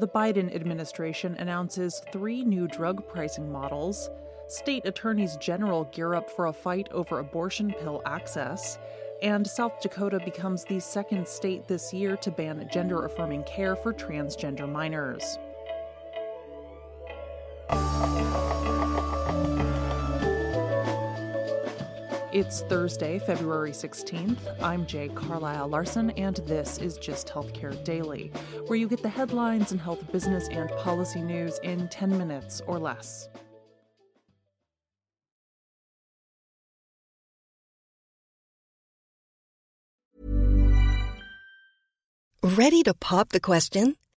the Biden administration announces three new drug pricing models, state attorneys general gear up for a fight over abortion pill access, and South Dakota becomes the second state this year to ban gender affirming care for transgender minors. It's Thursday, February 16th. I'm Jay Carlisle Larson, and this is Gist Healthcare Daily, where you get the headlines and health business and policy news in 10 minutes or less. Ready to pop the question?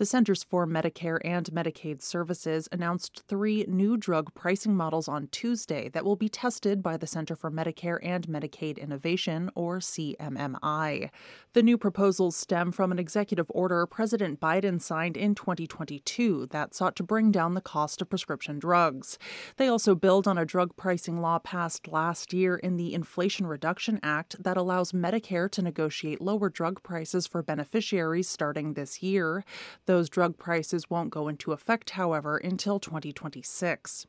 The Centers for Medicare and Medicaid Services announced three new drug pricing models on Tuesday that will be tested by the Center for Medicare and Medicaid Innovation, or CMMI. The new proposals stem from an executive order President Biden signed in 2022 that sought to bring down the cost of prescription drugs. They also build on a drug pricing law passed last year in the Inflation Reduction Act that allows Medicare to negotiate lower drug prices for beneficiaries starting this year. Those drug prices won't go into effect, however, until 2026.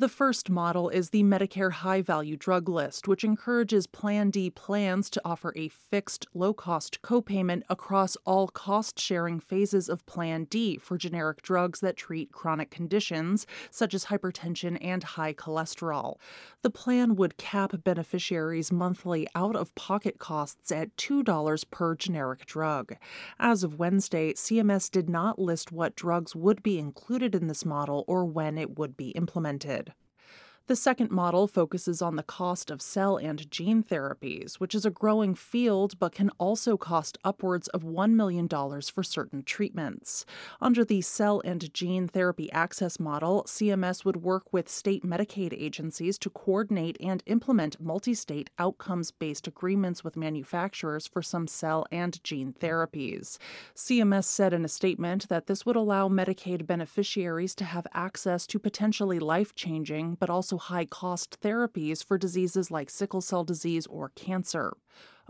The first model is the Medicare High Value Drug List, which encourages Plan D plans to offer a fixed, low cost copayment across all cost sharing phases of Plan D for generic drugs that treat chronic conditions such as hypertension and high cholesterol. The plan would cap beneficiaries' monthly out of pocket costs at $2 per generic drug. As of Wednesday, CMS did not list what drugs would be included in this model or when it would be implemented. The second model focuses on the cost of cell and gene therapies, which is a growing field but can also cost upwards of $1 million for certain treatments. Under the cell and gene therapy access model, CMS would work with state Medicaid agencies to coordinate and implement multi state outcomes based agreements with manufacturers for some cell and gene therapies. CMS said in a statement that this would allow Medicaid beneficiaries to have access to potentially life changing but also high cost therapies for diseases like sickle cell disease or cancer.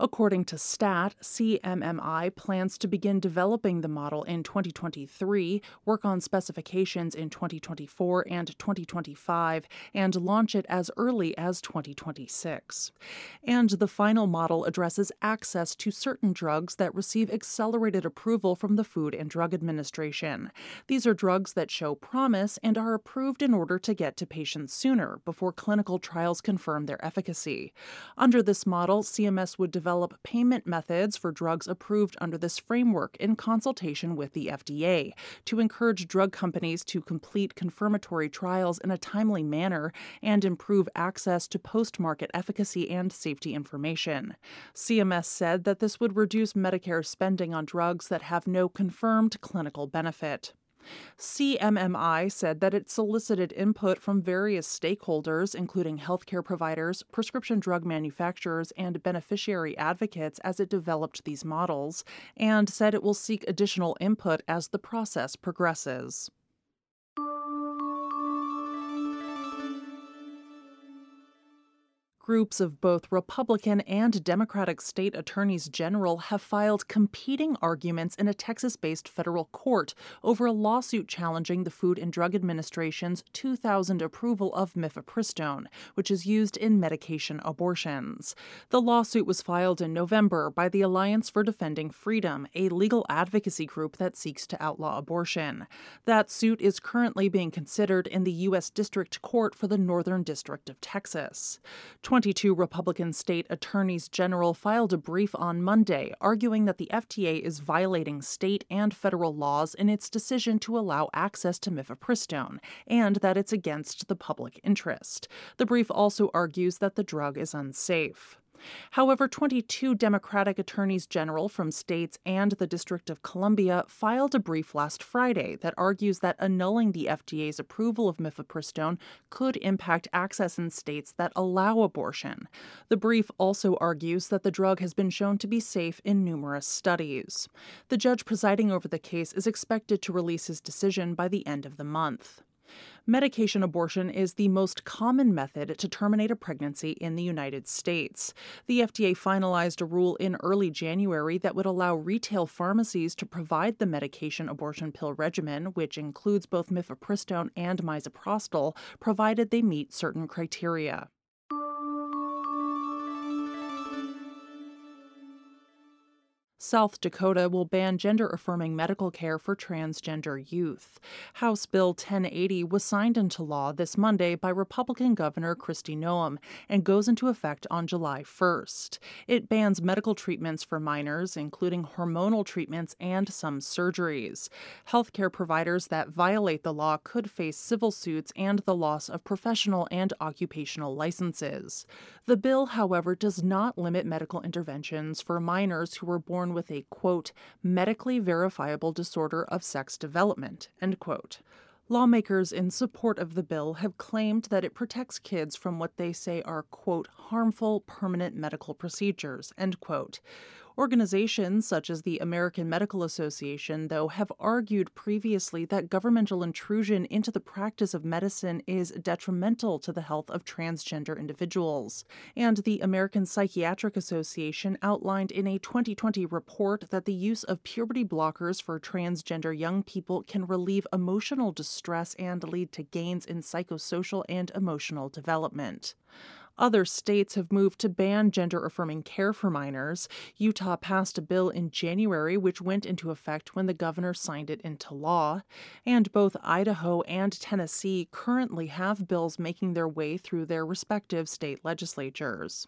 According to STAT, CMMI plans to begin developing the model in 2023, work on specifications in 2024 and 2025, and launch it as early as 2026. And the final model addresses access to certain drugs that receive accelerated approval from the Food and Drug Administration. These are drugs that show promise and are approved in order to get to patients sooner before clinical trials confirm their efficacy. Under this model, CMS would develop payment methods for drugs approved under this framework in consultation with the FDA to encourage drug companies to complete confirmatory trials in a timely manner and improve access to post market efficacy and safety information. CMS said that this would reduce Medicare spending on drugs that have no confirmed clinical benefit. CMMI said that it solicited input from various stakeholders, including healthcare providers, prescription drug manufacturers, and beneficiary advocates as it developed these models, and said it will seek additional input as the process progresses. Groups of both Republican and Democratic state attorneys general have filed competing arguments in a Texas based federal court over a lawsuit challenging the Food and Drug Administration's 2000 approval of mifepristone, which is used in medication abortions. The lawsuit was filed in November by the Alliance for Defending Freedom, a legal advocacy group that seeks to outlaw abortion. That suit is currently being considered in the U.S. District Court for the Northern District of Texas. 22 Republican state attorneys general filed a brief on Monday arguing that the FDA is violating state and federal laws in its decision to allow access to mifepristone and that it's against the public interest. The brief also argues that the drug is unsafe. However, 22 Democratic attorneys general from states and the District of Columbia filed a brief last Friday that argues that annulling the FDA's approval of mifepristone could impact access in states that allow abortion. The brief also argues that the drug has been shown to be safe in numerous studies. The judge presiding over the case is expected to release his decision by the end of the month. Medication abortion is the most common method to terminate a pregnancy in the United States. The FDA finalized a rule in early January that would allow retail pharmacies to provide the medication abortion pill regimen, which includes both mifepristone and misoprostol, provided they meet certain criteria. South Dakota will ban gender affirming medical care for transgender youth. House Bill 1080 was signed into law this Monday by Republican Governor Kristi Noem and goes into effect on July 1st. It bans medical treatments for minors, including hormonal treatments and some surgeries. Healthcare providers that violate the law could face civil suits and the loss of professional and occupational licenses. The bill, however, does not limit medical interventions for minors who were born with a, quote, medically verifiable disorder of sex development, end quote. Lawmakers in support of the bill have claimed that it protects kids from what they say are, quote, harmful permanent medical procedures, end quote. Organizations such as the American Medical Association, though, have argued previously that governmental intrusion into the practice of medicine is detrimental to the health of transgender individuals. And the American Psychiatric Association outlined in a 2020 report that the use of puberty blockers for transgender young people can relieve emotional distress and lead to gains in psychosocial and emotional development. Other states have moved to ban gender affirming care for minors. Utah passed a bill in January which went into effect when the governor signed it into law. And both Idaho and Tennessee currently have bills making their way through their respective state legislatures.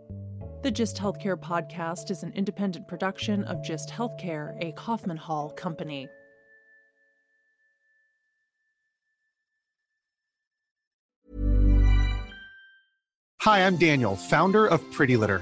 The Gist Healthcare podcast is an independent production of Gist Healthcare, a Kaufman Hall company. Hi, I'm Daniel, founder of Pretty Litter.